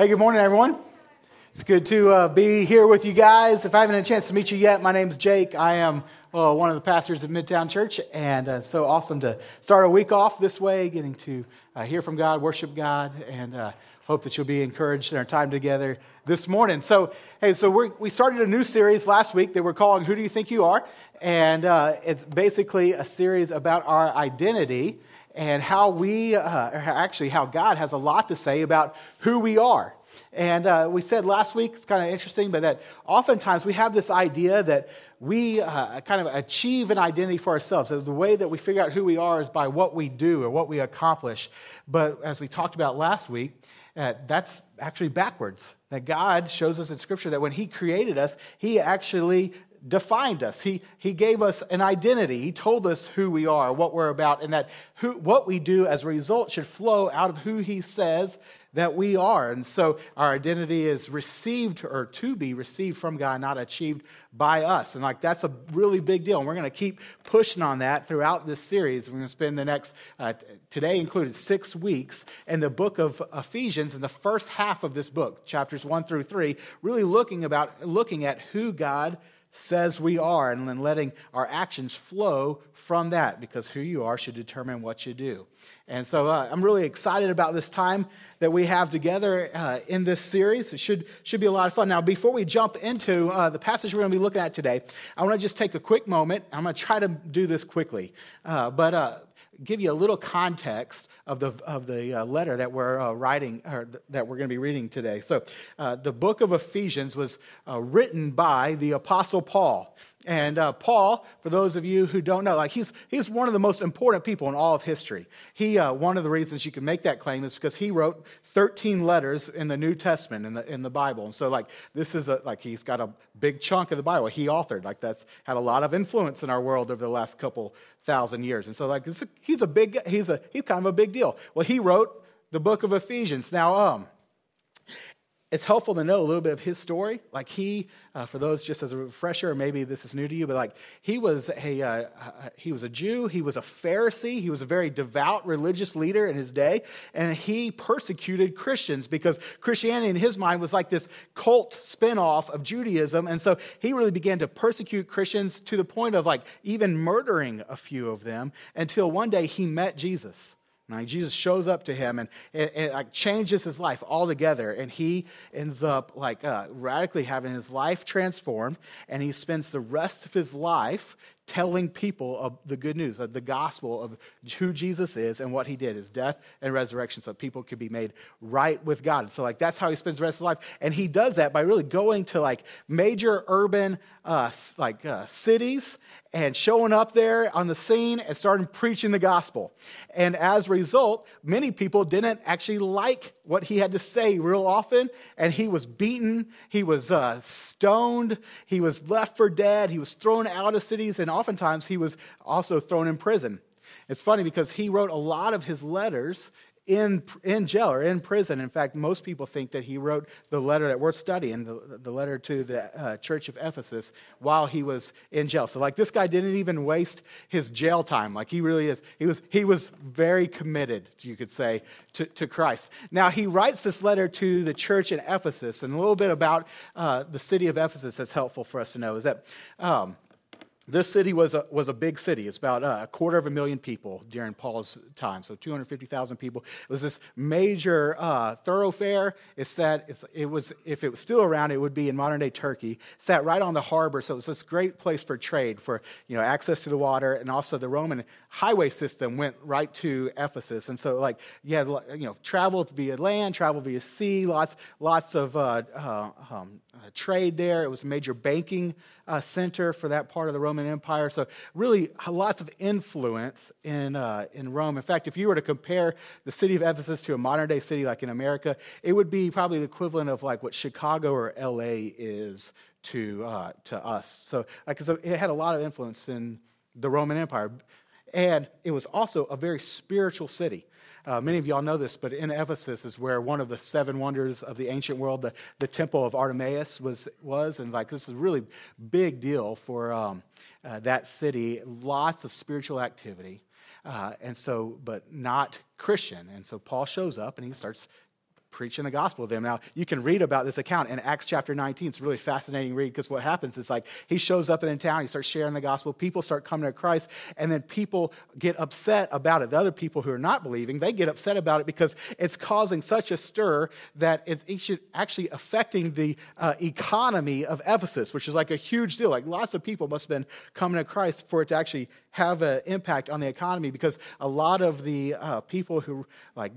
Hey, good morning, everyone. It's good to uh, be here with you guys. If I haven't had a chance to meet you yet, my name's Jake. I am uh, one of the pastors at Midtown Church, and uh, so awesome to start a week off this way, getting to uh, hear from God, worship God, and uh, hope that you'll be encouraged in our time together this morning. So, hey, so we started a new series last week that we're calling "Who Do You Think You Are," and uh, it's basically a series about our identity and how we, uh, actually, how God has a lot to say about who we are. And uh, we said last week, it's kind of interesting, but that oftentimes we have this idea that we uh, kind of achieve an identity for ourselves. So the way that we figure out who we are is by what we do or what we accomplish. But as we talked about last week, uh, that's actually backwards. That God shows us in Scripture that when He created us, He actually defined us. He, he gave us an identity. He told us who we are, what we're about, and that who, what we do as a result should flow out of who He says that we are. And so our identity is received or to be received from God, not achieved by us. And like that's a really big deal. And we're going to keep pushing on that throughout this series. We're going to spend the next, uh, today included, six weeks in the book of Ephesians, in the first half of this book, chapters one through three, really looking about looking at who God says we are and then letting our actions flow from that because who you are should determine what you do. And so uh, I'm really excited about this time that we have together uh, in this series. It should, should be a lot of fun. Now, before we jump into uh, the passage we're going to be looking at today, I want to just take a quick moment. I'm going to try to do this quickly. Uh, but uh, give you a little context of the, of the uh, letter that we're uh, writing, or th- that we're going to be reading today. So, uh, the book of Ephesians was uh, written by the Apostle Paul. And uh, Paul, for those of you who don't know, like he's, he's one of the most important people in all of history. He, uh, one of the reasons you can make that claim is because he wrote 13 letters in the New Testament, in the, in the Bible. And so, like, this is a, like, he's got a big chunk of the Bible he authored. Like, that's had a lot of influence in our world over the last couple thousand years. And so, like, he's a big, he's a, he's kind of a big deal. Well, he wrote the book of Ephesians. Now, um, it's helpful to know a little bit of his story. Like he, uh, for those just as a refresher, maybe this is new to you, but like he was a uh, uh, he was a Jew. He was a Pharisee. He was a very devout religious leader in his day, and he persecuted Christians because Christianity in his mind was like this cult spinoff of Judaism, and so he really began to persecute Christians to the point of like even murdering a few of them until one day he met Jesus. Jesus shows up to him and it, it, like changes his life altogether, and he ends up like uh, radically having his life transformed, and he spends the rest of his life telling people of the good news, of the gospel of who Jesus is and what he did, his death and resurrection, so people could be made right with God. So, like, that's how he spends the rest of his life. And he does that by really going to like major urban uh, like uh, cities and showing up there on the scene and starting preaching the gospel. And as a result, many people didn't actually like what he had to say real often. And he was beaten, he was uh, stoned, he was left for dead, he was thrown out of cities, and oftentimes he was also thrown in prison. It's funny because he wrote a lot of his letters in, in jail or in prison. In fact, most people think that he wrote the letter that we're studying, the, the letter to the uh, church of Ephesus, while he was in jail. So, like, this guy didn't even waste his jail time. Like, he really is. He was, he was very committed, you could say, to, to Christ. Now, he writes this letter to the church in Ephesus, and a little bit about uh, the city of Ephesus that's helpful for us to know is that. Um, this city was a, was a big city. It's about uh, a quarter of a million people during Paul's time, so 250,000 people. It was this major uh, thoroughfare. It's that it's, it was if it was still around, it would be in modern day Turkey. It's that right on the harbor, so it's this great place for trade, for you know access to the water, and also the Roman highway system went right to Ephesus, and so like you had you know travel via land, travel via sea, lots lots of uh, uh um, trade there. It was a major banking uh, center for that part of the Roman Empire. So, really, lots of influence in, uh, in Rome. In fact, if you were to compare the city of Ephesus to a modern day city like in America, it would be probably the equivalent of like what Chicago or LA is to, uh, to us. So, like, so it had a lot of influence in the Roman Empire. And it was also a very spiritual city. Uh, many of y'all know this, but in Ephesus is where one of the seven wonders of the ancient world, the, the temple of Artemis, was, was. And like this is a really big deal for um, uh, that city. Lots of spiritual activity. Uh, and so, but not Christian. And so Paul shows up and he starts preaching the gospel to them. Now, you can read about this account in Acts chapter 19. It's a really fascinating read because what happens is like he shows up in town, he starts sharing the gospel, people start coming to Christ, and then people get upset about it. The other people who are not believing, they get upset about it because it's causing such a stir that it's actually affecting the uh, economy of Ephesus, which is like a huge deal. Like lots of people must have been coming to Christ for it to actually have an impact on the economy because a lot of the uh, people who like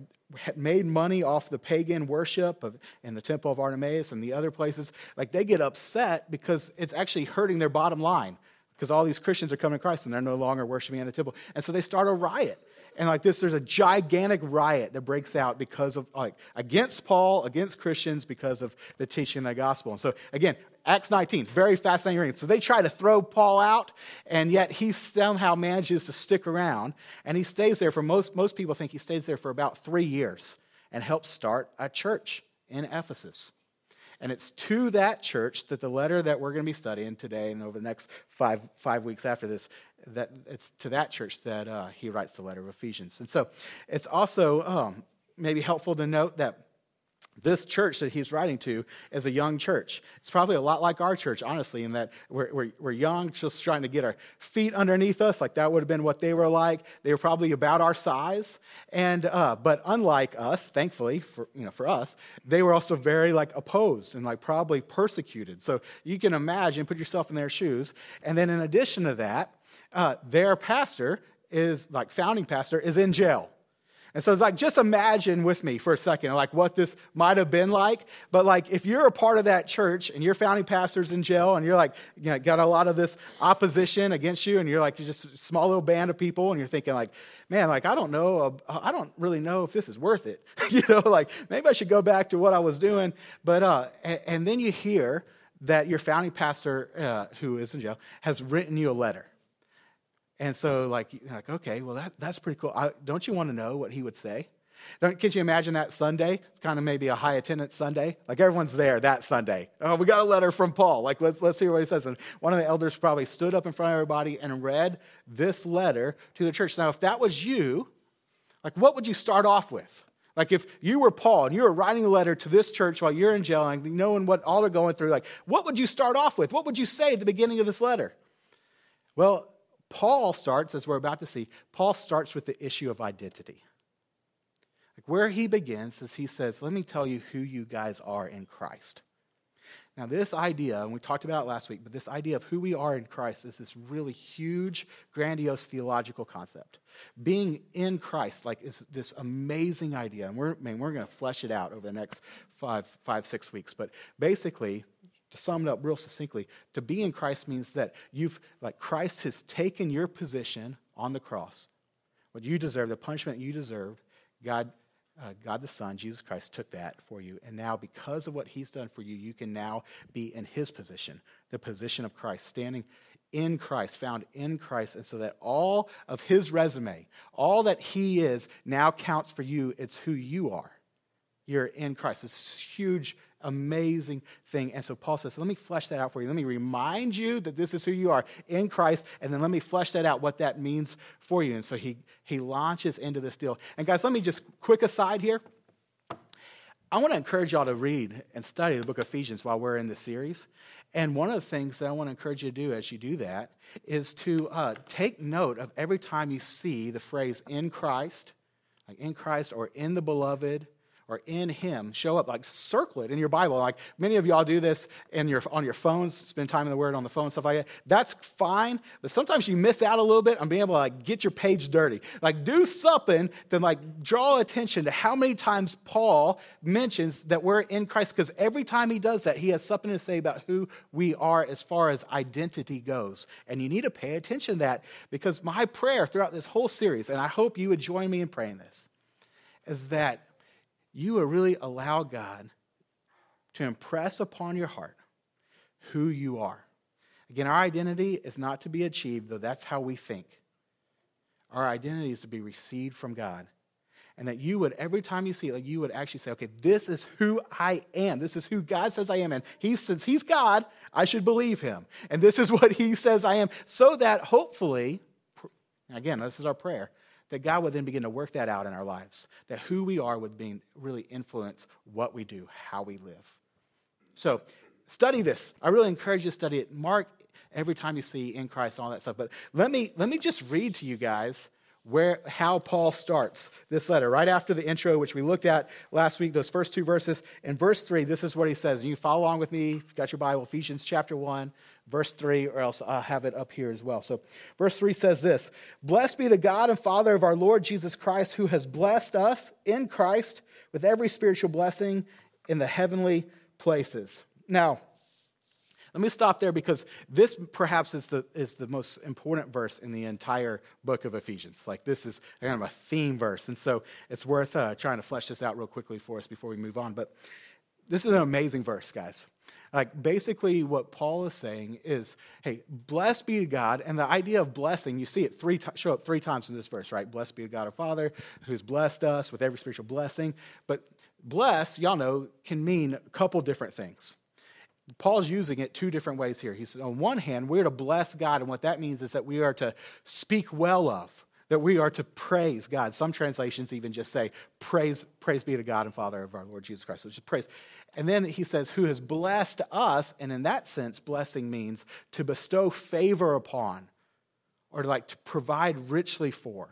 made money off the pagan worship of, in the temple of Artemis and the other places, like they get upset because it's actually hurting their bottom line because all these Christians are coming to Christ and they're no longer worshiping in the temple. And so they start a riot. And like this, there's a gigantic riot that breaks out because of, like, against Paul, against Christians, because of the teaching of the gospel. And so, again, Acts 19, very fascinating reading. So they try to throw Paul out, and yet he somehow manages to stick around, and he stays there for most, most people think he stays there for about three years and helps start a church in Ephesus. And it's to that church that the letter that we're going to be studying today and over the next five, five weeks after this, that it's to that church that uh, he writes the letter of Ephesians. And so it's also um, maybe helpful to note that this church that he's writing to is a young church. It's probably a lot like our church, honestly, in that we're, we're, we're, young, just trying to get our feet underneath us. Like that would have been what they were like. They were probably about our size. And, uh, but unlike us, thankfully, for, you know, for us, they were also very like opposed and like probably persecuted. So you can imagine, put yourself in their shoes. And then in addition to that, uh, their pastor is like founding pastor is in jail and so it's like, just imagine with me for a second, like what this might have been like. But like, if you're a part of that church and your founding pastor's in jail and you're like, you know, got a lot of this opposition against you and you're like, you're just a small little band of people and you're thinking like, man, like, I don't know, I don't really know if this is worth it. you know, like maybe I should go back to what I was doing. But, uh, and, and then you hear that your founding pastor, uh, who is in jail, has written you a letter. And so, like, like okay, well, that, that's pretty cool. I, don't you want to know what he would say? Don't, can you imagine that Sunday? It's kind of maybe a high attendance Sunday. Like everyone's there that Sunday. Oh, we got a letter from Paul. Like let's let's hear what he says. And one of the elders probably stood up in front of everybody and read this letter to the church. Now, if that was you, like what would you start off with? Like if you were Paul and you were writing a letter to this church while you're in jail and knowing what all they're going through, like what would you start off with? What would you say at the beginning of this letter? Well, Paul starts, as we're about to see, Paul starts with the issue of identity. Like where he begins is he says, Let me tell you who you guys are in Christ. Now, this idea, and we talked about it last week, but this idea of who we are in Christ is this really huge, grandiose theological concept. Being in Christ, like, is this amazing idea. And we're, man, we're going to flesh it out over the next five, five, six weeks. But basically, to sum it up real succinctly, to be in Christ means that you've, like, Christ has taken your position on the cross. What you deserve, the punishment you deserved, God, uh, God the Son, Jesus Christ, took that for you. And now, because of what he's done for you, you can now be in his position, the position of Christ, standing in Christ, found in Christ. And so that all of his resume, all that he is, now counts for you. It's who you are. You're in Christ. It's huge amazing thing. And so Paul says, let me flesh that out for you. Let me remind you that this is who you are in Christ, and then let me flesh that out, what that means for you. And so he, he launches into this deal. And guys, let me just quick aside here. I want to encourage y'all to read and study the book of Ephesians while we're in this series. And one of the things that I want to encourage you to do as you do that is to uh, take note of every time you see the phrase in Christ, like in Christ or in the beloved or in him show up like circle it in your bible. Like many of y'all do this in your, on your phones spend time in the word on the phone stuff like that. That's fine but sometimes you miss out a little bit on being able to like get your page dirty. Like do something to like draw attention to how many times paul mentions that we're in christ because every time he does that he has something to say about who we are as far as identity goes. And you need to pay attention to that because my prayer throughout this whole series and i hope you would join me in praying this is that you will really allow God to impress upon your heart who you are. Again, our identity is not to be achieved, though that's how we think. Our identity is to be received from God. And that you would, every time you see it, like you would actually say, okay, this is who I am. This is who God says I am. And he, since He's God, I should believe Him. And this is what He says I am. So that hopefully, again, this is our prayer, that God would then begin to work that out in our lives. That who we are would be, really influence what we do, how we live. So, study this. I really encourage you to study it. Mark every time you see in Christ all that stuff. But let me, let me just read to you guys where, how Paul starts this letter. Right after the intro, which we looked at last week, those first two verses. In verse 3, this is what he says. And you follow along with me if you've got your Bible, Ephesians chapter 1, verse 3, or else I'll have it up here as well. So, verse 3 says this Blessed be the God and Father of our Lord Jesus Christ, who has blessed us in Christ with every spiritual blessing in the heavenly places. Now, let me stop there because this perhaps is the, is the most important verse in the entire book of Ephesians. Like, this is kind of a theme verse. And so it's worth uh, trying to flesh this out real quickly for us before we move on. But this is an amazing verse, guys. Like, basically, what Paul is saying is, hey, blessed be God. And the idea of blessing, you see it three t- show up three times in this verse, right? Blessed be God our Father, who's blessed us with every spiritual blessing. But bless, y'all know, can mean a couple different things. Paul's using it two different ways here. He says, on one hand, we're to bless God, and what that means is that we are to speak well of, that we are to praise God. Some translations even just say, praise, praise be to God and Father of our Lord Jesus Christ. So just praise. And then he says, who has blessed us, and in that sense, blessing means to bestow favor upon, or like to provide richly for.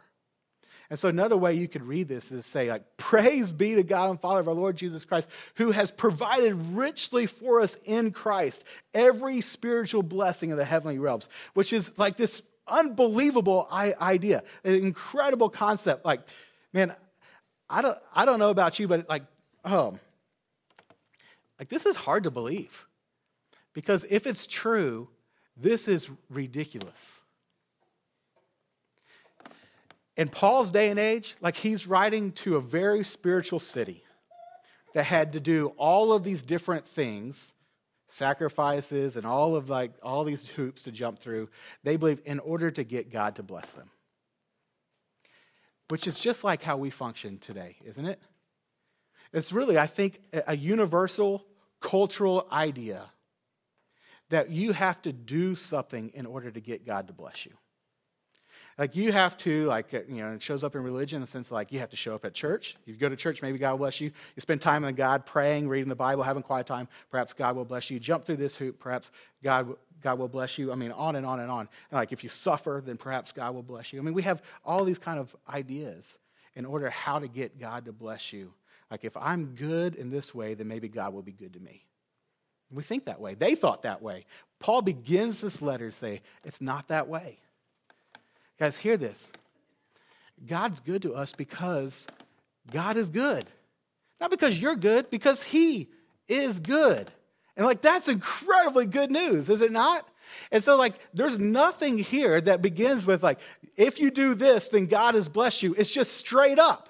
And so another way you could read this is say, like, praise be to God and Father of our Lord Jesus Christ, who has provided richly for us in Christ every spiritual blessing of the heavenly realms, which is like this unbelievable idea, an incredible concept. Like, man, I don't, I don't know about you, but like, oh, like this is hard to believe. Because if it's true, this is ridiculous in Paul's day and age, like he's writing to a very spiritual city that had to do all of these different things sacrifices and all of like all these hoops to jump through they believe in order to get god to bless them. Which is just like how we function today isn't it? It's really i think a universal cultural idea that you have to do something in order to get god to bless you like you have to, like, uh, you know, it shows up in religion in the sense like you have to show up at church. You go to church, maybe God will bless you. You spend time with God, praying, reading the Bible, having quiet time, perhaps God will bless you. Jump through this hoop, perhaps God, God will bless you. I mean, on and on and on. And like if you suffer, then perhaps God will bless you. I mean, we have all these kind of ideas in order how to get God to bless you. Like if I'm good in this way, then maybe God will be good to me. We think that way. They thought that way. Paul begins this letter to say, it's not that way. Guys, hear this. God's good to us because God is good. Not because you're good, because He is good. And like, that's incredibly good news, is it not? And so, like, there's nothing here that begins with, like, if you do this, then God has blessed you. It's just straight up.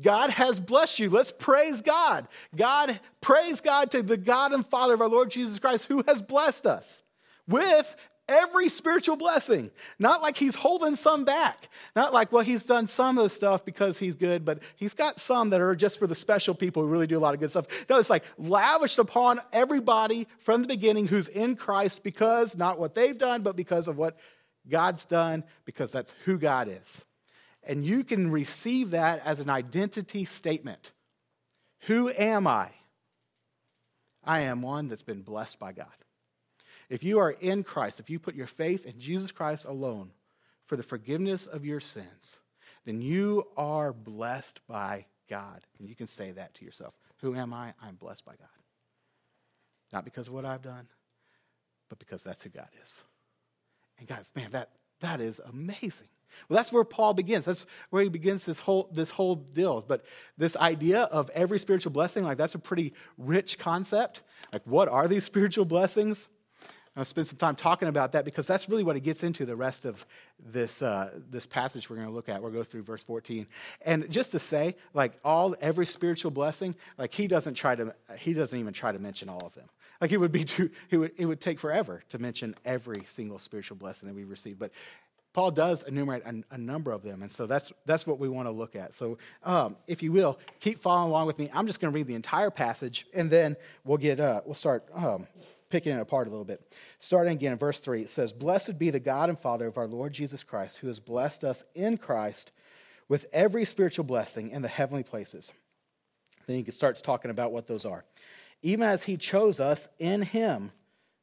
God has blessed you. Let's praise God. God, praise God to the God and Father of our Lord Jesus Christ who has blessed us with every spiritual blessing. Not like he's holding some back. Not like, well, he's done some of the stuff because he's good, but he's got some that are just for the special people who really do a lot of good stuff. No, it's like lavished upon everybody from the beginning who's in Christ because not what they've done, but because of what God's done, because that's who God is. And you can receive that as an identity statement. Who am I? I am one that's been blessed by God. If you are in Christ, if you put your faith in Jesus Christ alone for the forgiveness of your sins, then you are blessed by God. And you can say that to yourself. Who am I? I'm blessed by God. Not because of what I've done, but because that's who God is. And guys, man, that, that is amazing. Well, that's where Paul begins. That's where he begins this whole, this whole deal. But this idea of every spiritual blessing, like that's a pretty rich concept. Like, what are these spiritual blessings? I'll spend some time talking about that because that's really what it gets into the rest of this, uh, this passage we're going to look at. We'll go through verse 14. And just to say, like all, every spiritual blessing, like he doesn't try to, he doesn't even try to mention all of them. Like it would be too, it would, it would take forever to mention every single spiritual blessing that we receive. But Paul does enumerate a, a, number of them, and so that's, that's what we want to look at. So, um, if you will, keep following along with me. I'm just going to read the entire passage, and then we'll get uh, we'll start um, picking it apart a little bit. Starting again in verse 3, it says, Blessed be the God and Father of our Lord Jesus Christ, who has blessed us in Christ with every spiritual blessing in the heavenly places. Then he starts talking about what those are. Even as he chose us in him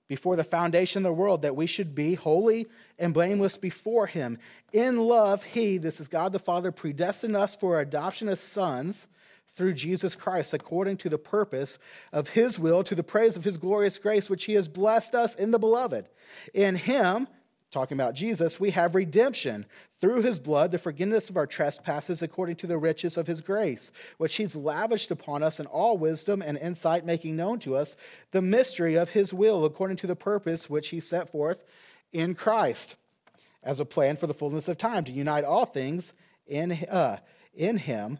before the foundation of the world, that we should be holy and blameless before him. In love, he, this is God the Father, predestined us for adoption as sons through Jesus Christ, according to the purpose of his will, to the praise of his glorious grace, which he has blessed us in the beloved. In him, talking about Jesus, we have redemption through his blood, the forgiveness of our trespasses, according to the riches of his grace, which he's lavished upon us in all wisdom and insight, making known to us the mystery of his will, according to the purpose which he set forth in Christ, as a plan for the fullness of time, to unite all things in, uh, in him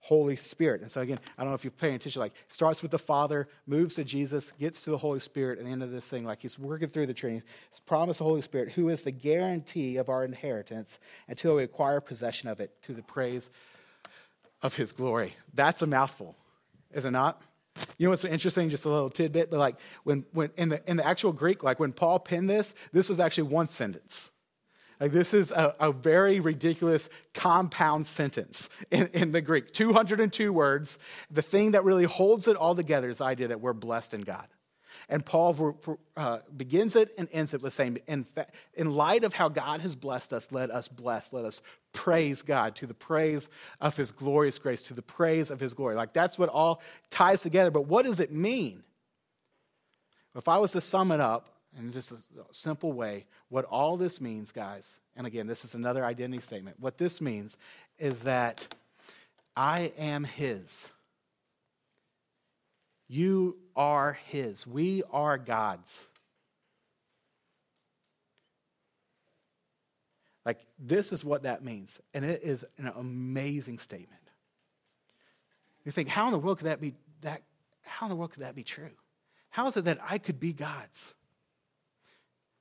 Holy Spirit. And so, again, I don't know if you're paying attention, like, starts with the Father, moves to Jesus, gets to the Holy Spirit, and the end of this thing, like, he's working through the tree. He's promised the Holy Spirit, who is the guarantee of our inheritance until we acquire possession of it to the praise of his glory. That's a mouthful, is it not? You know what's interesting? Just a little tidbit, but like when, when in the in the actual Greek, like when Paul penned this, this was actually one sentence. Like this is a, a very ridiculous compound sentence in, in the Greek. 202 words. The thing that really holds it all together is the idea that we're blessed in God. And Paul uh, begins it and ends it with saying, in, in light of how God has blessed us, let us bless, let us praise God to the praise of his glorious grace, to the praise of his glory. Like that's what all ties together. But what does it mean? If I was to sum it up, in just a simple way, what all this means, guys, and again, this is another identity statement. What this means is that I am His. You are His. We are God's. Like, this is what that means. And it is an amazing statement. You think, how in the world could that be that? How in the world could that be true? How is it that I could be God's?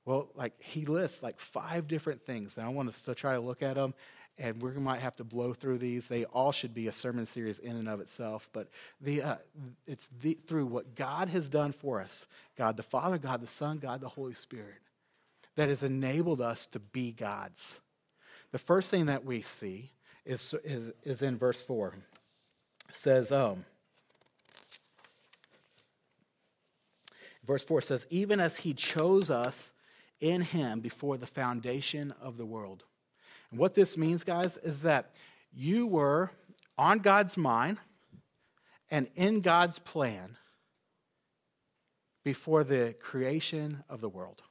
Well, like he lists like five different things, and I want to try to look at them, and we might have to blow through these. They all should be a sermon series in and of itself, but the, uh, it's the, through what God has done for us God the Father, God the Son, God the Holy Spirit that has enabled us to be God's. The first thing that we see is, is, is in verse 4. It says, um, verse 4 says, Even as he chose us in him before the foundation of the world. And what this means, guys, is that you were on God's mind and in God's plan before the creation of the world.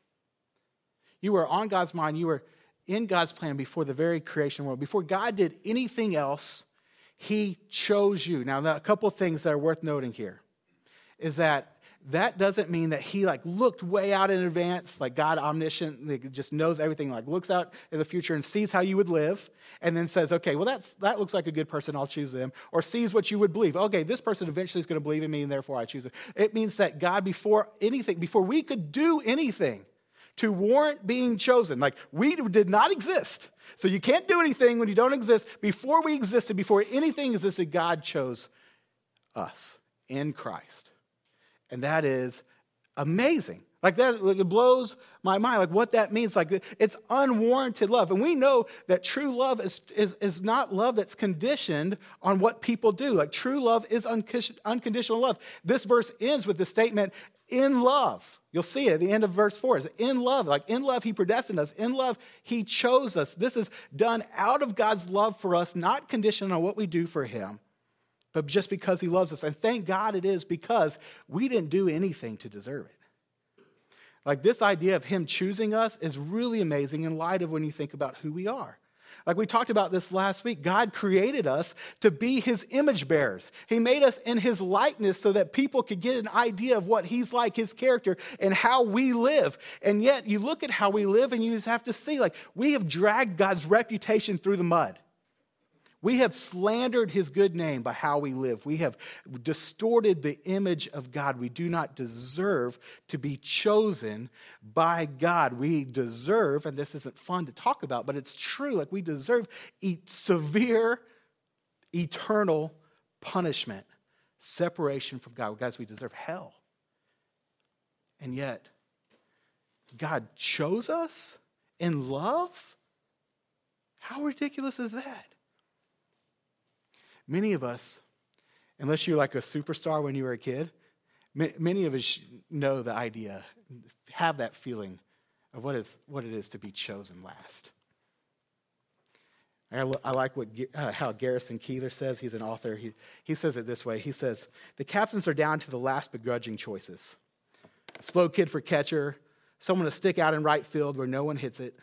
You were on God's mind, you were in God's plan before the very creation world. Before God did anything else, He chose you. Now, a couple things that are worth noting here is that that doesn't mean that he like looked way out in advance like god omniscient like, just knows everything like looks out in the future and sees how you would live and then says okay well that's that looks like a good person i'll choose them or sees what you would believe. Okay this person eventually is going to believe in me and therefore i choose it it means that god before anything before we could do anything to warrant being chosen like we did not exist. So you can't do anything when you don't exist. Before we existed before anything existed god chose us in christ and that is amazing. Like that, like it blows my mind. Like what that means. Like it's unwarranted love. And we know that true love is, is, is not love that's conditioned on what people do. Like true love is unconditional love. This verse ends with the statement, in love. You'll see it at the end of verse 4. It's in love. Like in love, he predestined us. In love, he chose us. This is done out of God's love for us, not conditioned on what we do for him just because he loves us. And thank God it is because we didn't do anything to deserve it. Like this idea of him choosing us is really amazing in light of when you think about who we are. Like we talked about this last week, God created us to be his image bearers. He made us in his likeness so that people could get an idea of what he's like, his character, and how we live. And yet, you look at how we live and you just have to see, like, we have dragged God's reputation through the mud. We have slandered his good name by how we live. We have distorted the image of God. We do not deserve to be chosen by God. We deserve, and this isn't fun to talk about, but it's true, like we deserve severe, eternal punishment, separation from God. Guys, we deserve hell. And yet, God chose us in love? How ridiculous is that? Many of us, unless you're like a superstar when you were a kid, many of us know the idea, have that feeling of what, is, what it is to be chosen last. I, like what, uh, how Garrison Keillor says. He's an author. He, he says it this way He says, The captains are down to the last begrudging choices. slow kid for catcher, someone to stick out in right field where no one hits it.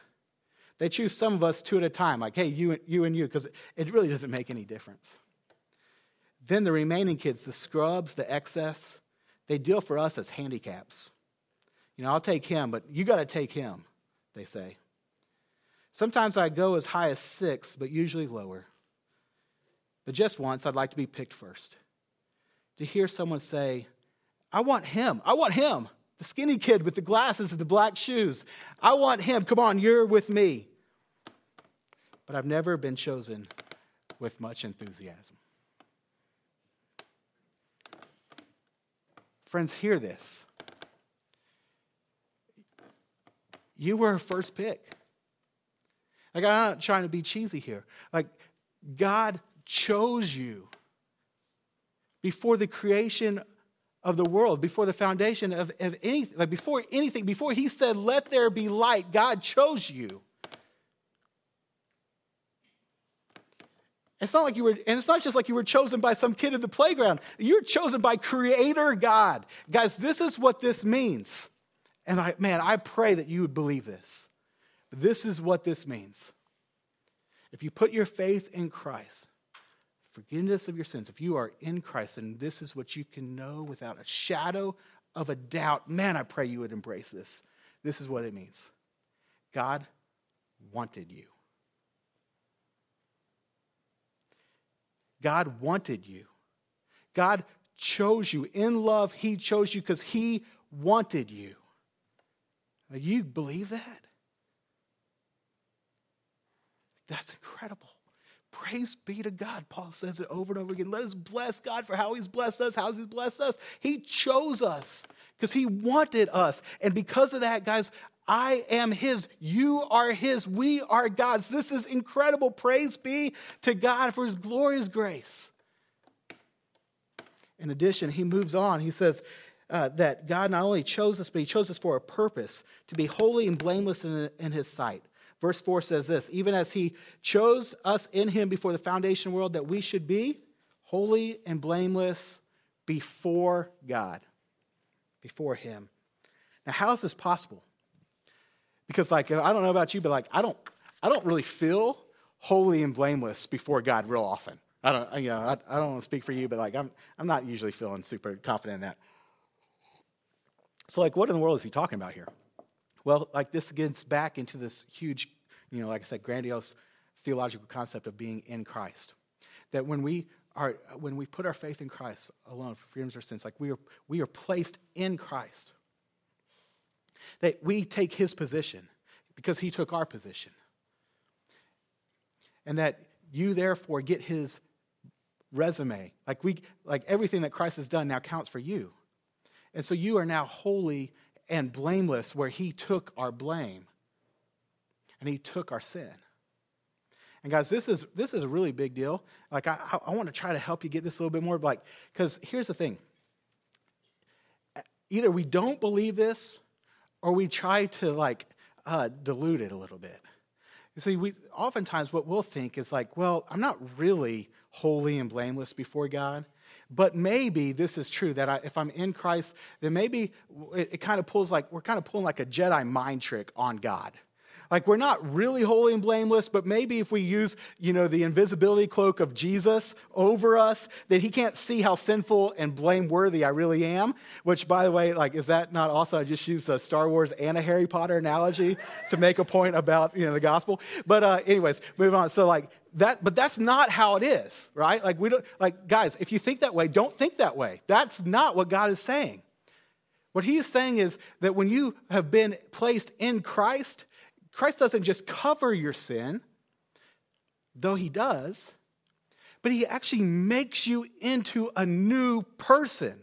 They choose some of us two at a time, like, hey, you, you and you, because it really doesn't make any difference. Then the remaining kids, the scrubs, the excess, they deal for us as handicaps. You know, I'll take him, but you got to take him, they say. Sometimes I go as high as six, but usually lower. But just once, I'd like to be picked first. To hear someone say, I want him, I want him, the skinny kid with the glasses and the black shoes. I want him. Come on, you're with me. But I've never been chosen with much enthusiasm. Friends, hear this. You were a first pick. Like, I'm not trying to be cheesy here. Like, God chose you before the creation of the world, before the foundation of, of anything, like before anything, before He said, Let there be light, God chose you. It's not like you were, and it's not just like you were chosen by some kid in the playground. You're chosen by Creator God. Guys, this is what this means. And I, man, I pray that you would believe this. This is what this means. If you put your faith in Christ, forgiveness of your sins, if you are in Christ, and this is what you can know without a shadow of a doubt, man, I pray you would embrace this. This is what it means God wanted you. God wanted you. God chose you. In love, He chose you because He wanted you. Now, you believe that? That's incredible. Praise be to God. Paul says it over and over again. Let us bless God for how He's blessed us. How He's blessed us. He chose us because He wanted us. And because of that, guys, I am His. You are His. We are God's. This is incredible. Praise be to God for His glorious grace. In addition, He moves on. He says, uh, that God not only chose us, but He chose us for a purpose to be holy and blameless in, in His sight. Verse 4 says this Even as He chose us in Him before the foundation world, that we should be holy and blameless before God, before Him. Now, how is this possible? Because, like, I don't know about you, but like, I don't, I don't really feel holy and blameless before God real often. I don't, you know, I, I don't want to speak for you, but like, I'm, I'm not usually feeling super confident in that. So, like, what in the world is he talking about here? Well, like, this gets back into this huge, you know, like I said, grandiose theological concept of being in Christ. That when we are, when we put our faith in Christ alone for freedoms of sins, like we are, we are placed in Christ that we take his position because he took our position. And that you therefore get his resume. Like we like everything that Christ has done now counts for you. And so you are now holy and blameless where he took our blame and he took our sin. And guys, this is this is a really big deal. Like I, I want to try to help you get this a little bit more. Like, because here's the thing: either we don't believe this, or we try to like uh, dilute it a little bit. You see, we oftentimes what we'll think is like, well, I'm not really holy and blameless before God, but maybe this is true that I, if I'm in Christ, then maybe it, it kind of pulls like we're kind of pulling like a Jedi mind trick on God. Like we're not really holy and blameless, but maybe if we use, you know, the invisibility cloak of Jesus over us, that he can't see how sinful and blameworthy I really am. Which, by the way, like, is that not also? I just used a Star Wars and a Harry Potter analogy to make a point about, you know, the gospel. But, uh, anyways, move on. So, like, that, but that's not how it is, right? Like, we don't, like, guys, if you think that way, don't think that way. That's not what God is saying. What he is saying is that when you have been placed in Christ, Christ doesn't just cover your sin, though he does, but he actually makes you into a new person.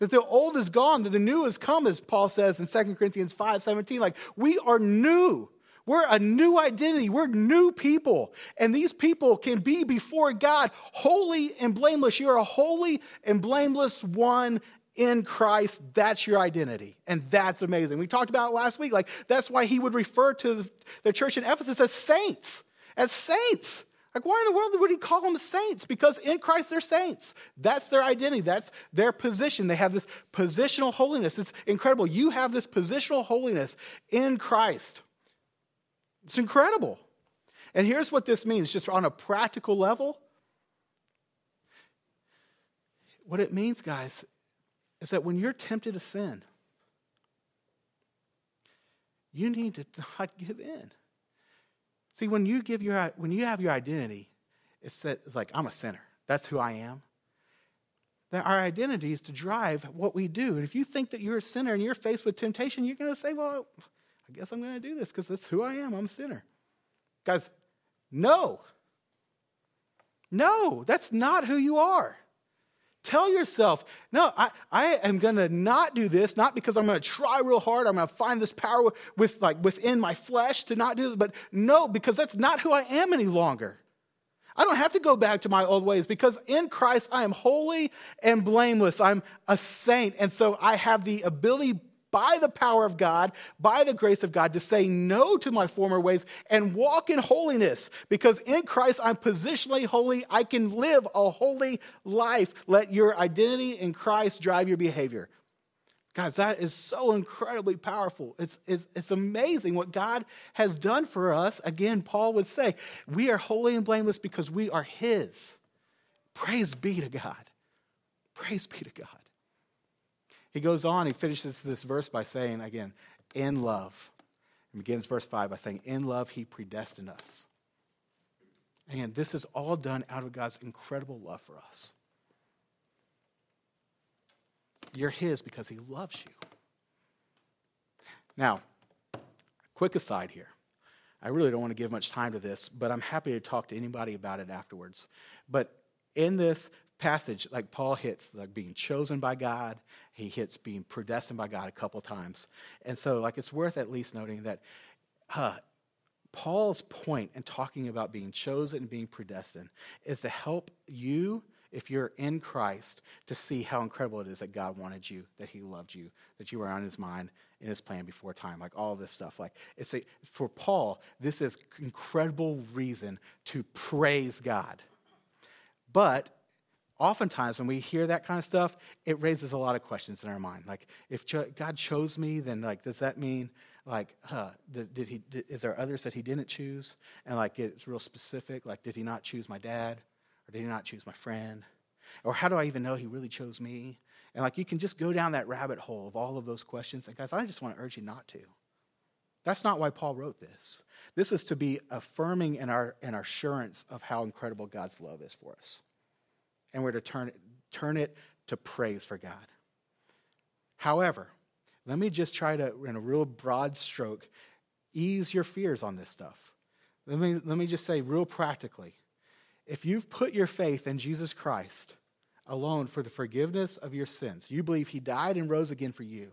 That the old is gone, that the new has come, as Paul says in 2 Corinthians 5 17. Like, we are new. We're a new identity. We're new people. And these people can be before God holy and blameless. You're a holy and blameless one in Christ, that's your identity. And that's amazing. We talked about it last week. Like, that's why he would refer to the church in Ephesus as saints, as saints. Like, why in the world would he call them the saints? Because in Christ they're saints. That's their identity. That's their position. They have this positional holiness. It's incredible. You have this positional holiness in Christ. It's incredible. And here's what this means, just on a practical level. What it means, guys, is that when you're tempted to sin, you need to not give in. See, when you give your when you have your identity, it's that it's like I'm a sinner. That's who I am. That our identity is to drive what we do. And if you think that you're a sinner and you're faced with temptation, you're going to say, "Well, I guess I'm going to do this because that's who I am. I'm a sinner." Guys, no. No, that's not who you are. Tell yourself, no, I, I am going to not do this, not because I'm going to try real hard. I'm going to find this power with, like, within my flesh to not do this, but no, because that's not who I am any longer. I don't have to go back to my old ways because in Christ I am holy and blameless. I'm a saint. And so I have the ability by the power of God, by the grace of God, to say no to my former ways and walk in holiness. Because in Christ, I'm positionally holy. I can live a holy life. Let your identity in Christ drive your behavior. Guys, that is so incredibly powerful. It's, it's, it's amazing what God has done for us. Again, Paul would say, we are holy and blameless because we are His. Praise be to God. Praise be to God. He goes on, he finishes this verse by saying, again, in love. And begins verse 5 by saying, In love, he predestined us. Again, this is all done out of God's incredible love for us. You're his because he loves you. Now, quick aside here. I really don't want to give much time to this, but I'm happy to talk to anybody about it afterwards. But in this, passage, like Paul hits like being chosen by God, he hits being predestined by God a couple times. And so, like, it's worth at least noting that uh, Paul's point in talking about being chosen and being predestined is to help you, if you're in Christ, to see how incredible it is that God wanted you, that he loved you, that you were on his mind in his plan before time, like all this stuff. Like it's a, for Paul, this is incredible reason to praise God. But oftentimes when we hear that kind of stuff, it raises a lot of questions in our mind. Like, if cho- God chose me, then like, does that mean like, huh, did, did he? Did, is there others that he didn't choose? And like, it's real specific. Like, did he not choose my dad, or did he not choose my friend, or how do I even know he really chose me? And like, you can just go down that rabbit hole of all of those questions. And guys, I just want to urge you not to. That's not why Paul wrote this. This is to be affirming in our, in our assurance of how incredible God's love is for us and we're to turn it, turn it to praise for God. However, let me just try to, in a real broad stroke, ease your fears on this stuff. Let me, let me just say, real practically, if you've put your faith in Jesus Christ alone for the forgiveness of your sins, you believe he died and rose again for you,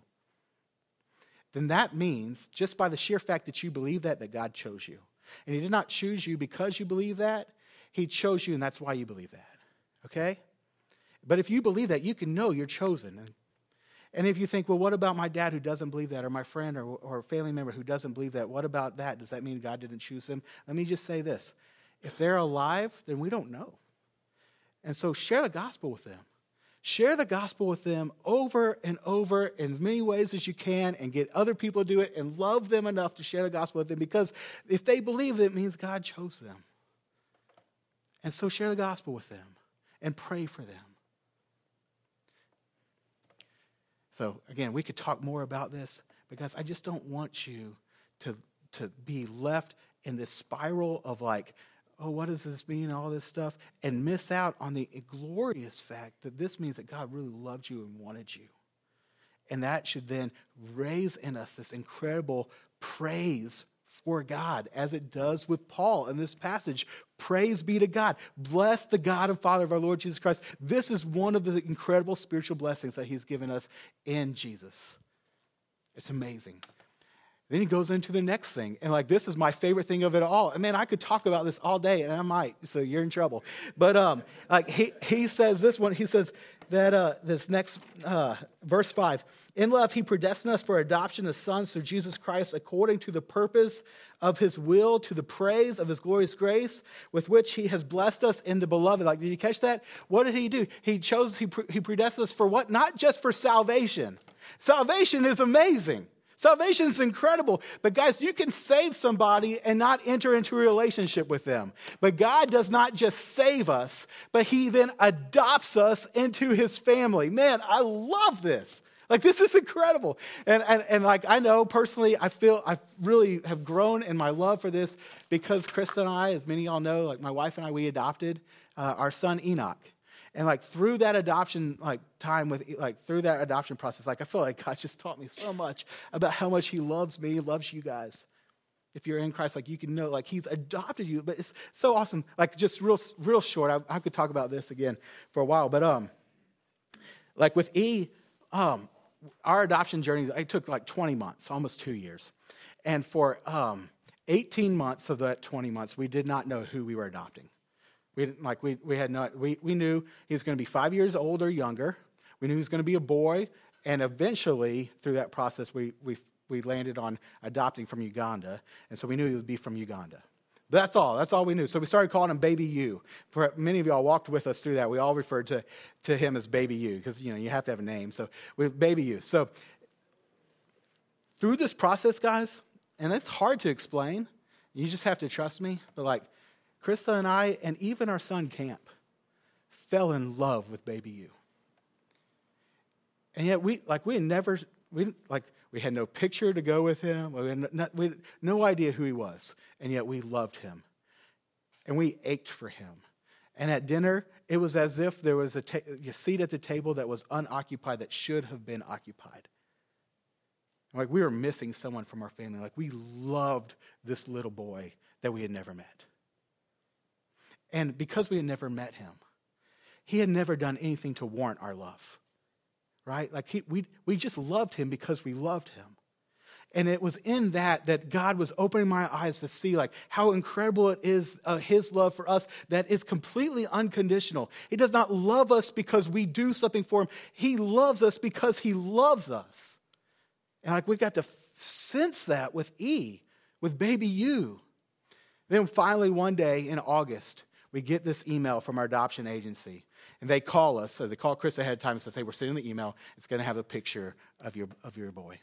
then that means, just by the sheer fact that you believe that, that God chose you. And he did not choose you because you believe that, he chose you, and that's why you believe that. Okay? But if you believe that, you can know you're chosen. And if you think, well, what about my dad who doesn't believe that, or my friend or, or family member who doesn't believe that? What about that? Does that mean God didn't choose them? Let me just say this if they're alive, then we don't know. And so share the gospel with them. Share the gospel with them over and over in as many ways as you can and get other people to do it and love them enough to share the gospel with them because if they believe it, it means God chose them. And so share the gospel with them and pray for them. So, again, we could talk more about this because I just don't want you to, to be left in this spiral of like, oh, what does this mean? All this stuff, and miss out on the glorious fact that this means that God really loved you and wanted you. And that should then raise in us this incredible praise for God, as it does with Paul in this passage. Praise be to God. Bless the God and Father of our Lord Jesus Christ. This is one of the incredible spiritual blessings that He's given us in Jesus. It's amazing. Then he goes into the next thing. And like, this is my favorite thing of it all. And man, I could talk about this all day, and I might, so you're in trouble. But um, like he, he says this one, he says that uh, this next uh, verse 5 In love, he predestined us for adoption as sons through Jesus Christ according to the purpose of his will, to the praise of his glorious grace, with which he has blessed us in the beloved. Like, did you catch that? What did he do? He chose, he, he predestined us for what? Not just for salvation. Salvation is amazing. Salvation is incredible. But guys, you can save somebody and not enter into a relationship with them. But God does not just save us, but He then adopts us into His family. Man, I love this. Like, this is incredible. And, and, and like, I know personally, I feel I really have grown in my love for this because Krista and I, as many of y'all know, like my wife and I, we adopted uh, our son Enoch and like through that adoption like time with like through that adoption process like i feel like god just taught me so much about how much he loves me loves you guys. If you're in christ like you can know like he's adopted you. But it's so awesome. Like just real real short i, I could talk about this again for a while. But um like with e um our adoption journey it took like 20 months almost two years. And for um 18 months of that 20 months we did not know who we were adopting we didn't, like we, we had not we, we knew he was going to be five years old or younger. We knew he was going to be a boy, and eventually through that process we we we landed on adopting from Uganda, and so we knew he would be from Uganda. That's all. That's all we knew. So we started calling him Baby U. For many of y'all walked with us through that. We all referred to, to him as Baby U because you know you have to have a name. So we Baby U. So through this process, guys, and it's hard to explain. You just have to trust me. But like Krista and I, and even our son Camp, fell in love with baby U. And yet we like we had never we like we had no picture to go with him. We had no, we had no idea who he was, and yet we loved him, and we ached for him. And at dinner, it was as if there was a, ta- a seat at the table that was unoccupied that should have been occupied. Like we were missing someone from our family. Like we loved this little boy that we had never met. And because we had never met him, he had never done anything to warrant our love, right? Like he, we, we just loved him because we loved him. And it was in that that God was opening my eyes to see like how incredible it is uh, his love for us that is completely unconditional. He does not love us because we do something for him. He loves us because he loves us. And like we got to sense that with E, with baby U. Then finally one day in August, we get this email from our adoption agency. And they call us. So they call Chris ahead of time and says, hey, we're sending the email. It's going to have a picture of your, of your boy.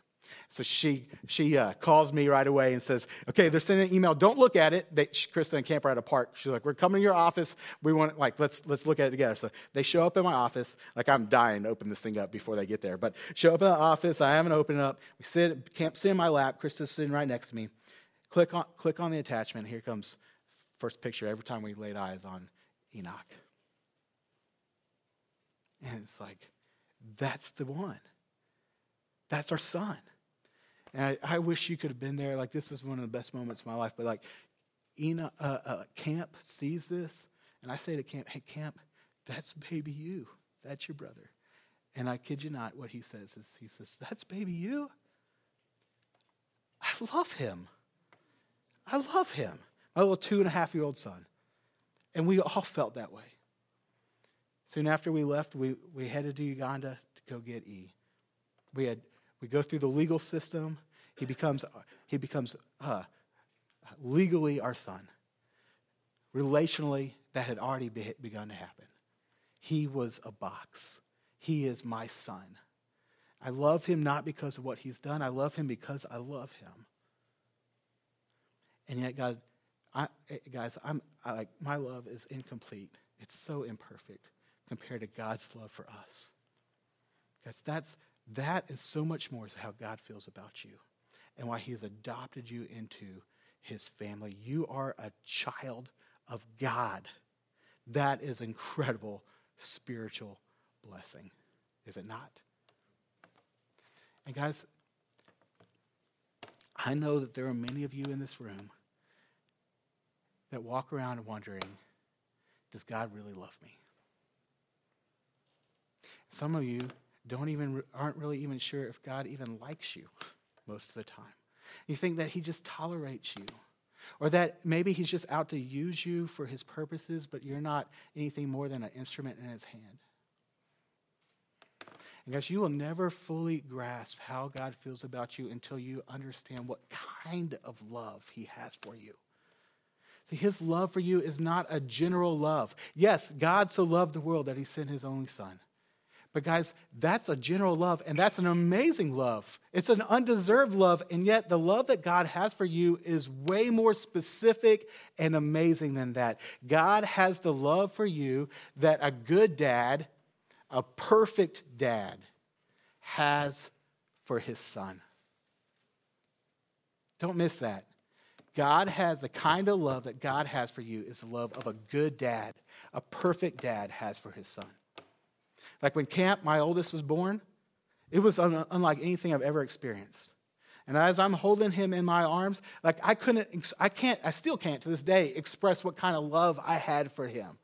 So she, she uh, calls me right away and says, okay, they're sending an email. Don't look at it. They, Krista and Camp are at a park. She's like, we're coming to your office. We want, like, let's, let's look at it together. So they show up in my office. Like, I'm dying to open this thing up before they get there. But show up in the office. I haven't opened it up. We sit, Camp sit in my lap. Krista's sitting right next to me. Click on, click on the attachment. Here comes first picture every time we laid eyes on Enoch. And it's like, that's the one. That's our son. And I, I, wish you could have been there. Like, this was one of the best moments of my life. But, like, Enoch, uh, uh, Camp sees this, and I say to Camp, hey, Camp, that's baby U. That's your brother. And I kid you not, what he says is, he says, that's baby U. I love him. I love him. My little two and a half year old son. And we all felt that way. Soon after we left, we, we headed to Uganda to go get E. We, had, we go through the legal system. He becomes, he becomes uh, legally our son. Relationally, that had already be, begun to happen. He was a box. he is my son. I love him not because of what he's done, I love him because I love him. And yet, God, I, eh, guys, I'm I like my love is incomplete. It's so imperfect compared to God's love for us. Because that's that is so much more is how God feels about you and why He has adopted you into His family. You are a child of God. That is incredible spiritual blessing, is it not? And guys, I know that there are many of you in this room that walk around wondering, does God really love me? Some of you don't even aren't really even sure if God even likes you most of the time. You think that he just tolerates you. Or that maybe he's just out to use you for his purposes, but you're not anything more than an instrument in his hand. And guys, you will never fully grasp how God feels about you until you understand what kind of love he has for you. See, his love for you is not a general love. Yes, God so loved the world that he sent his only son. But, guys, that's a general love, and that's an amazing love. It's an undeserved love, and yet the love that God has for you is way more specific and amazing than that. God has the love for you that a good dad, a perfect dad, has for his son. Don't miss that. God has the kind of love that God has for you is the love of a good dad, a perfect dad has for his son. Like when Camp, my oldest, was born, it was un- unlike anything I've ever experienced. And as I'm holding him in my arms, like I couldn't, I can't, I still can't to this day express what kind of love I had for him.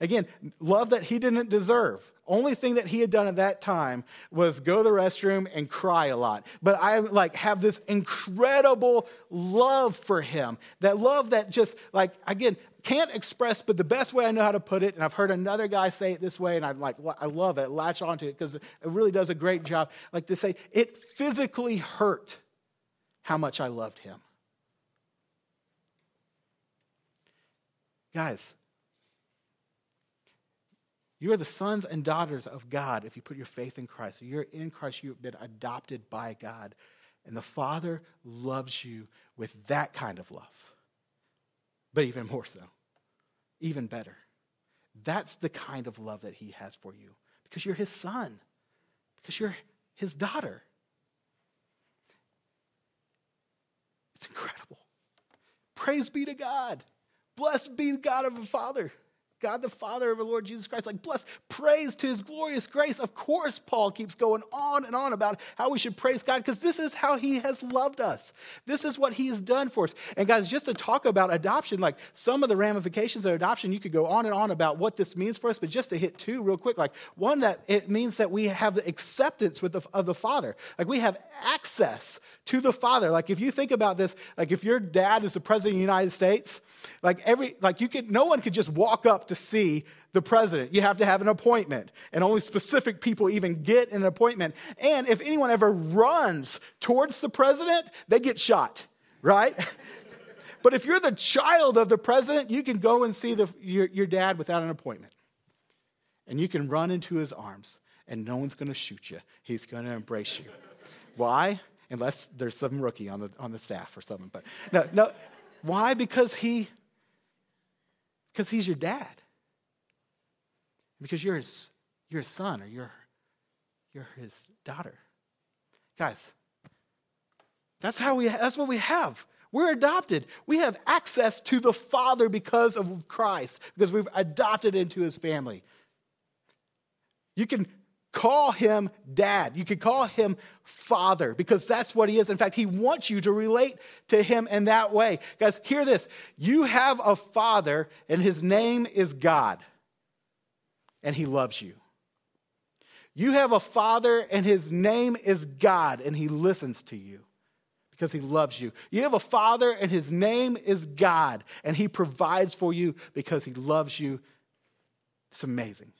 Again, love that he didn't deserve. Only thing that he had done at that time was go to the restroom and cry a lot. But I like have this incredible love for him. That love that just like again can't express, but the best way I know how to put it, and I've heard another guy say it this way, and I like I love it, latch onto it because it really does a great job. Like to say, it physically hurt how much I loved him. Guys, you are the sons and daughters of God if you put your faith in Christ. You're in Christ, you've been adopted by God. And the Father loves you with that kind of love. But even more so, even better. That's the kind of love that He has for you because you're His son, because you're His daughter. It's incredible. Praise be to God. Blessed be the God of the Father. God the Father of our Lord Jesus Christ. Like, bless, praise to his glorious grace. Of course, Paul keeps going on and on about how we should praise God because this is how he has loved us. This is what he has done for us. And, guys, just to talk about adoption, like some of the ramifications of adoption, you could go on and on about what this means for us, but just to hit two real quick, like, one, that it means that we have the acceptance with the, of the Father. Like, we have access to the Father. Like, if you think about this, like, if your dad is the President of the United States, like, every, like, you could, no one could just walk up to see the president. You have to have an appointment, and only specific people even get an appointment. And if anyone ever runs towards the president, they get shot, right? but if you're the child of the president, you can go and see the, your, your dad without an appointment. And you can run into his arms, and no one's going to shoot you. He's going to embrace you. Why? Unless there's some rookie on the, on the staff or something. But no, no. Why? Because he, because he's your dad because you're his, you're his son or you're, you're his daughter. Guys, that's how we that's what we have. We're adopted. We have access to the Father because of Christ, because we've adopted into his family. You can call him dad. You can call him father because that's what he is. In fact, he wants you to relate to him in that way. Guys, hear this. You have a father, and his name is God and he loves you. You have a father, and his name is God, and he listens to you because he loves you. You have a father, and his name is God, and he provides for you because he loves you. It's amazing.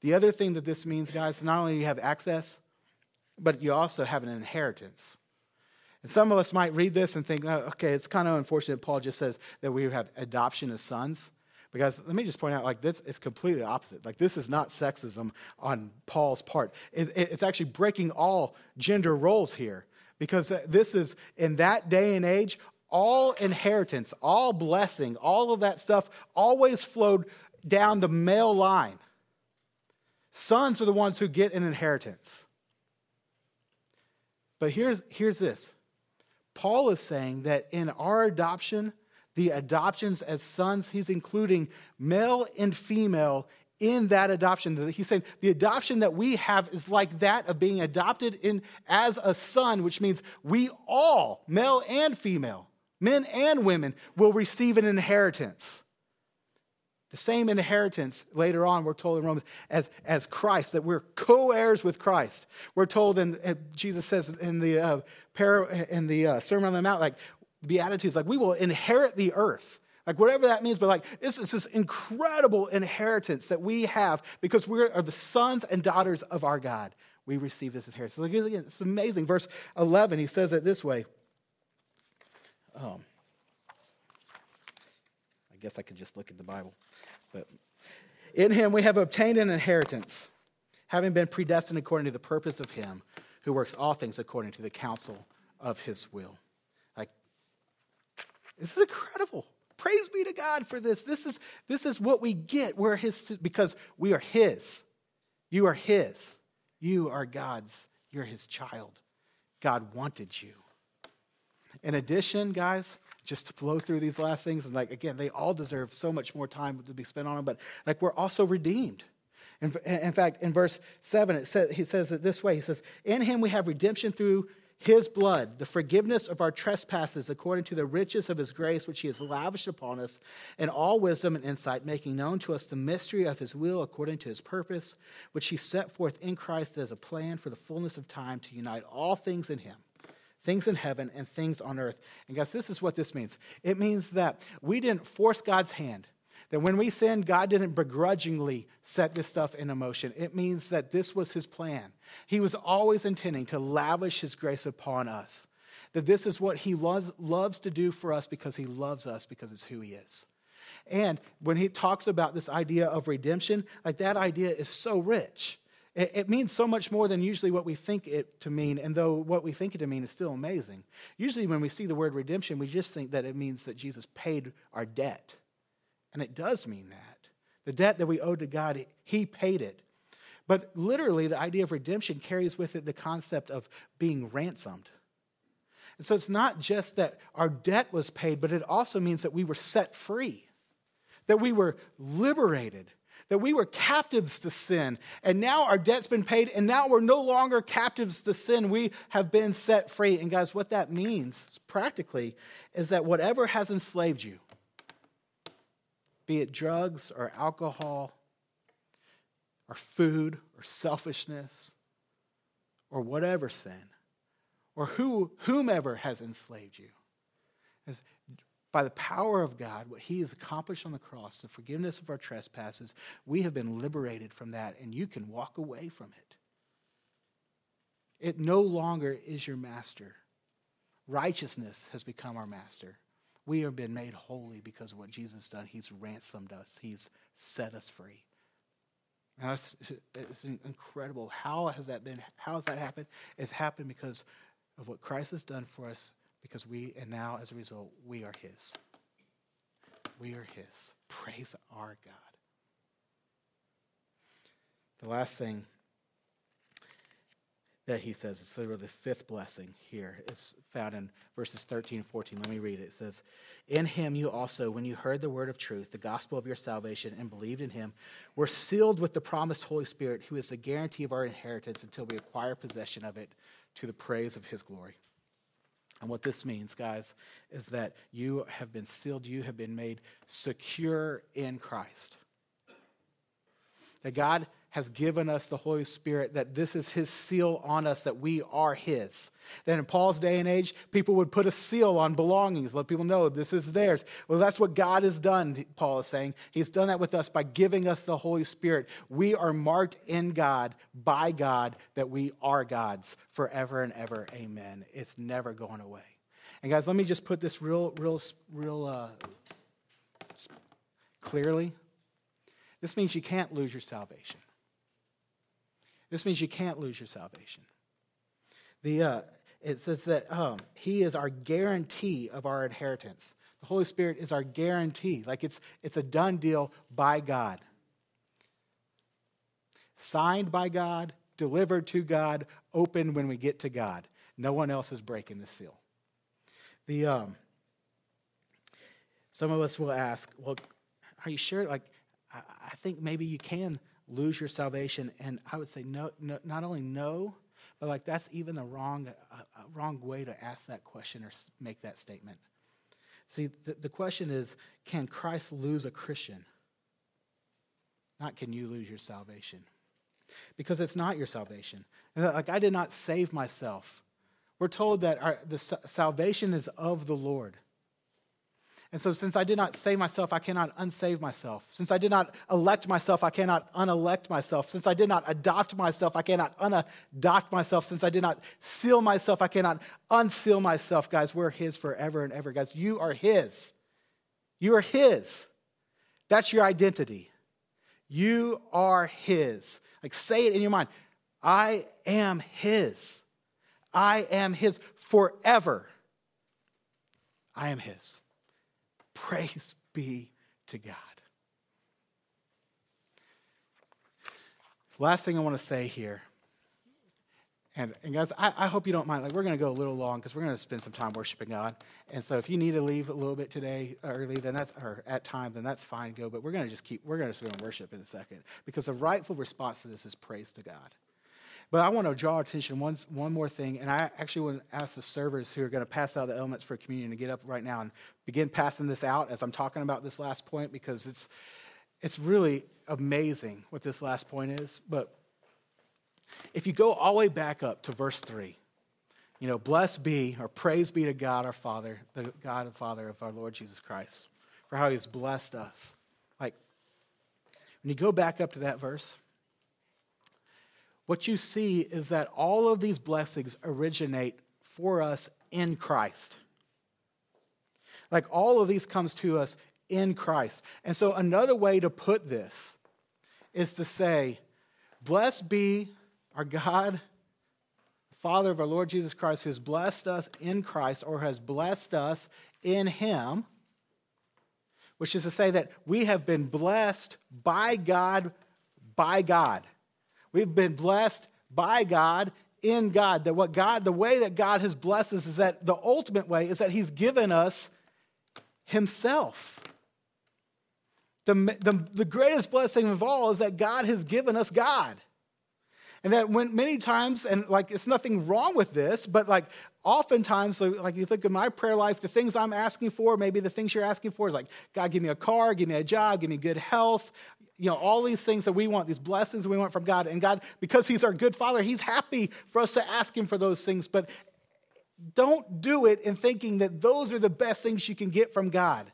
The other thing that this means, guys, not only do you have access, but you also have an inheritance. And some of us might read this and think, oh, okay, it's kind of unfortunate Paul just says that we have adoption as sons. Because let me just point out, like, this is completely opposite. Like, this is not sexism on Paul's part. It, it, it's actually breaking all gender roles here. Because this is, in that day and age, all inheritance, all blessing, all of that stuff always flowed down the male line. Sons are the ones who get an inheritance. But here's, here's this Paul is saying that in our adoption, the adoptions as sons, he's including male and female in that adoption. He's saying the adoption that we have is like that of being adopted in as a son, which means we all, male and female, men and women, will receive an inheritance. The same inheritance later on, we're told in Romans, as, as Christ, that we're co heirs with Christ. We're told, and Jesus says in the, uh, para, in the uh, Sermon on the Mount, like Beatitudes, like we will inherit the earth. Like whatever that means, but like this is this incredible inheritance that we have because we are the sons and daughters of our God. We receive this inheritance. Like, again, it's amazing. Verse 11, he says it this way. Um, I guess I could just look at the Bible. But in him we have obtained an inheritance, having been predestined according to the purpose of him who works all things according to the counsel of his will. This is incredible. Praise be to God for this. This is, this is what we get. We're his because we are his. You are his. You are God's. You're his child. God wanted you. In addition, guys, just to blow through these last things, and like again, they all deserve so much more time to be spent on them, but like we're also redeemed. In, in fact, in verse 7, it says, he says it this way He says, In him we have redemption through his blood, the forgiveness of our trespasses according to the riches of his grace, which he has lavished upon us in all wisdom and insight, making known to us the mystery of his will according to his purpose, which he set forth in Christ as a plan for the fullness of time to unite all things in him, things in heaven and things on earth. And guys, this is what this means it means that we didn't force God's hand. That when we sinned, God didn't begrudgingly set this stuff in motion. It means that this was his plan. He was always intending to lavish his grace upon us. That this is what he loves, loves to do for us because he loves us because it's who he is. And when he talks about this idea of redemption, like that idea is so rich. It, it, means so much more than usually what we think it to mean, and though what we think it to mean is still amazing. Usually, when we see the word redemption, we just think that it means that Jesus paid our debt. And it does mean that. The debt that we owe to God, He paid it. But literally, the idea of redemption carries with it the concept of being ransomed. And so it's not just that our debt was paid, but it also means that we were set free, that we were liberated, that we were captives to sin. And now our debt's been paid, and now we're no longer captives to sin. We have been set free. And guys, what that means practically is that whatever has enslaved you, be it drugs or alcohol or food or selfishness or whatever sin or who, whomever has enslaved you. As by the power of God, what He has accomplished on the cross, the forgiveness of our trespasses, we have been liberated from that, and you can walk away from it. It no longer is your master. Righteousness has become our master. We have been made holy because of what Jesus has done. He's ransomed us, He's set us free. And it's, it's incredible. How has that been? How has that happened? It's happened because of what Christ has done for us, because we, and now as a result, we are His. We are His. Praise our God. The last thing that he says. It's sort of the fifth blessing here. It's found in verses 13 and 14. Let me read it. It says, In him you also, when you heard the word of truth, the gospel of your salvation, and believed in him, were sealed with the promised Holy Spirit, who is the guarantee of our inheritance until we acquire possession of it to the praise of his glory. And what this means, guys, is that you have been sealed, you have been made secure in Christ. That God has given us the Holy Spirit, that this is his seal on us, that we are his. That in Paul's day and age, people would put a seal on belongings, let people know this is theirs. Well, that's what God has done, Paul is saying. He's done that with us by giving us the Holy Spirit. We are marked in God, by God, that we are God's forever and ever. Amen. It's never going away. And guys, let me just put this real, real, real uh, clearly, this means you can't lose your salvation. This means you can't lose your salvation. The, uh, it says that um, He is our guarantee of our inheritance. The Holy Spirit is our guarantee. Like it's, it's a done deal by God. Signed by God, delivered to God, open when we get to God. No one else is breaking the seal. The, um, some of us will ask, well, are you sure? Like, I, I think maybe you can lose your salvation. And I would say, no, no not only no, but like that's even the wrong, uh, wrong way to ask that question or make that statement. See, the, the question is can Christ lose a Christian? Not can you lose your salvation? Because it's not your salvation. Like, I did not save myself. We're told that our, the salvation is of the Lord. And so, since I did not save myself, I cannot unsave myself. Since I did not elect myself, I cannot unelect myself. Since I did not adopt myself, I cannot unadopt myself. Since I did not seal myself, I cannot unseal myself. Guys, we're His forever and ever. Guys, you are His. You are His. That's your identity. You are His. Like, say it in your mind I am His. I am His forever. I am His. Praise be to God. Last thing I want to say here, and, and guys, I, I hope you don't mind. Like, we're going to go a little long because we're going to spend some time worshiping God. And so, if you need to leave a little bit today early, then that's or at time, then that's fine. Go. But we're going to just keep. We're going to just go and worship in a second because the rightful response to this is praise to God. But I want to draw attention one, one more thing, and I actually want to ask the servers who are going to pass out the elements for communion to get up right now and begin passing this out as I'm talking about this last point because it's, it's really amazing what this last point is. But if you go all the way back up to verse 3, you know, blessed be or praise be to God our Father, the God and Father of our Lord Jesus Christ, for how he's blessed us. Like, when you go back up to that verse, what you see is that all of these blessings originate for us in Christ. Like all of these comes to us in Christ. And so another way to put this is to say, blessed be our God, Father of our Lord Jesus Christ, who has blessed us in Christ or has blessed us in Him, which is to say that we have been blessed by God, by God. We've been blessed by God in God. That what God, the way that God has blessed us is that the ultimate way is that He's given us Himself. The, the, the greatest blessing of all is that God has given us God. And that when many times, and like it's nothing wrong with this, but like oftentimes, like you think of my prayer life, the things I'm asking for, maybe the things you're asking for is like, God, give me a car, give me a job, give me good health, you know, all these things that we want, these blessings we want from God. And God, because He's our good Father, He's happy for us to ask Him for those things. But don't do it in thinking that those are the best things you can get from God.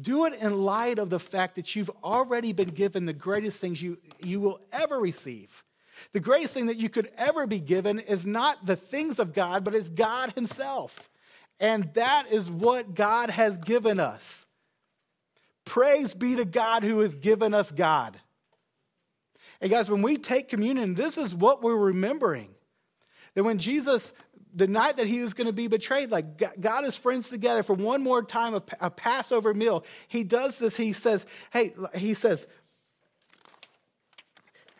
Do it in light of the fact that you've already been given the greatest things you, you will ever receive. The greatest thing that you could ever be given is not the things of God, but it's God Himself. And that is what God has given us. Praise be to God who has given us God. And guys, when we take communion, this is what we're remembering. That when Jesus, the night that he was going to be betrayed, like God his friends together for one more time, a, a Passover meal, he does this. He says, Hey, he says,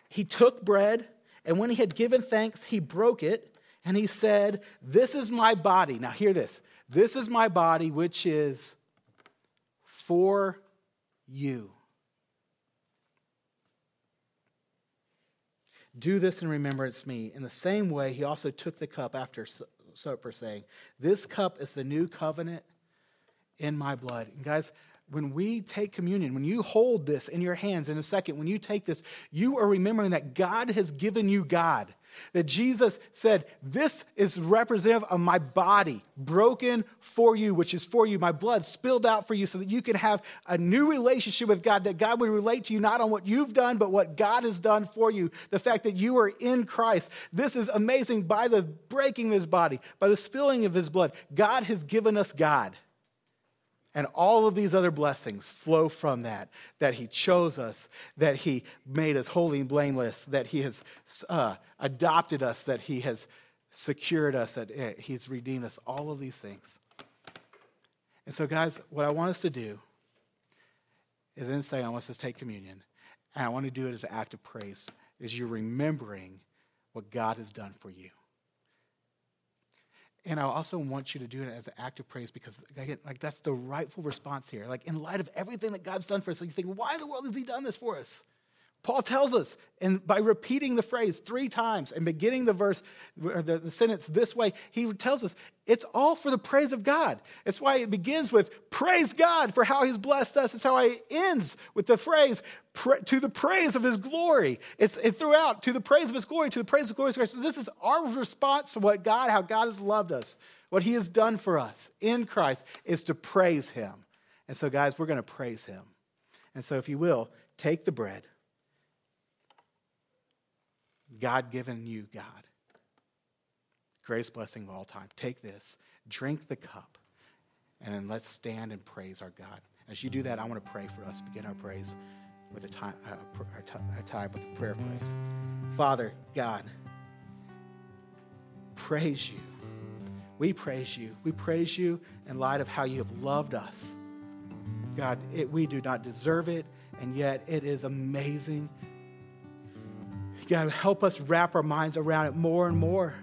he took bread, and when he had given thanks, he broke it, and he said, This is my body. Now, hear this. This is my body, which is for you. Do this in remembrance me. In the same way, he also took the cup after supper, saying, This cup is the new covenant in my blood. And guys, when we take communion, when you hold this in your hands in a second, when you take this, you are remembering that God has given you God. That Jesus said, This is representative of my body broken for you, which is for you, my blood spilled out for you, so that you can have a new relationship with God, that God would relate to you not on what you've done, but what God has done for you. The fact that you are in Christ. This is amazing. By the breaking of his body, by the spilling of his blood, God has given us God. And all of these other blessings flow from that. That He chose us, that He made us holy and blameless, that He has uh, adopted us, that He has secured us, that eh, He's redeemed us, all of these things. And so, guys, what I want us to do is in saying, I want us to take communion, and I want to do it as an act of praise, as you're remembering what God has done for you. And I also want you to do it as an act of praise because, again, like that's the rightful response here. Like in light of everything that God's done for us, like you think, why in the world has He done this for us? Paul tells us, and by repeating the phrase three times and beginning the verse, the, the sentence this way, he tells us it's all for the praise of God. It's why it begins with praise God for how he's blessed us. It's how it ends with the phrase to the praise of his glory. It's it throughout to the praise of his glory, to the praise of the glory of Christ. So this is our response to what God, how God has loved us, what he has done for us in Christ is to praise him. And so, guys, we're going to praise him. And so, if you will, take the bread. God given you, God. Greatest blessing of all time. Take this, drink the cup, and then let's stand and praise our God. As you do that, I want to pray for us. Begin our praise with a time, our, time with a prayer praise. Father, God, praise you. We praise you. We praise you in light of how you have loved us. God, it, we do not deserve it, and yet it is amazing God, help us wrap our minds around it more and more.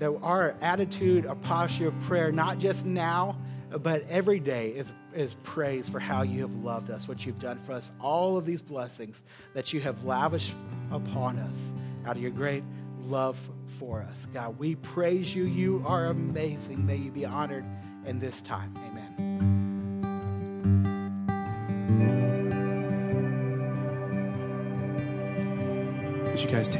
That our attitude, our posture of prayer, not just now, but every day, is, is praise for how you have loved us, what you've done for us, all of these blessings that you have lavished upon us out of your great love for us. God, we praise you. You are amazing. May you be honored in this time. Amen. As you guys take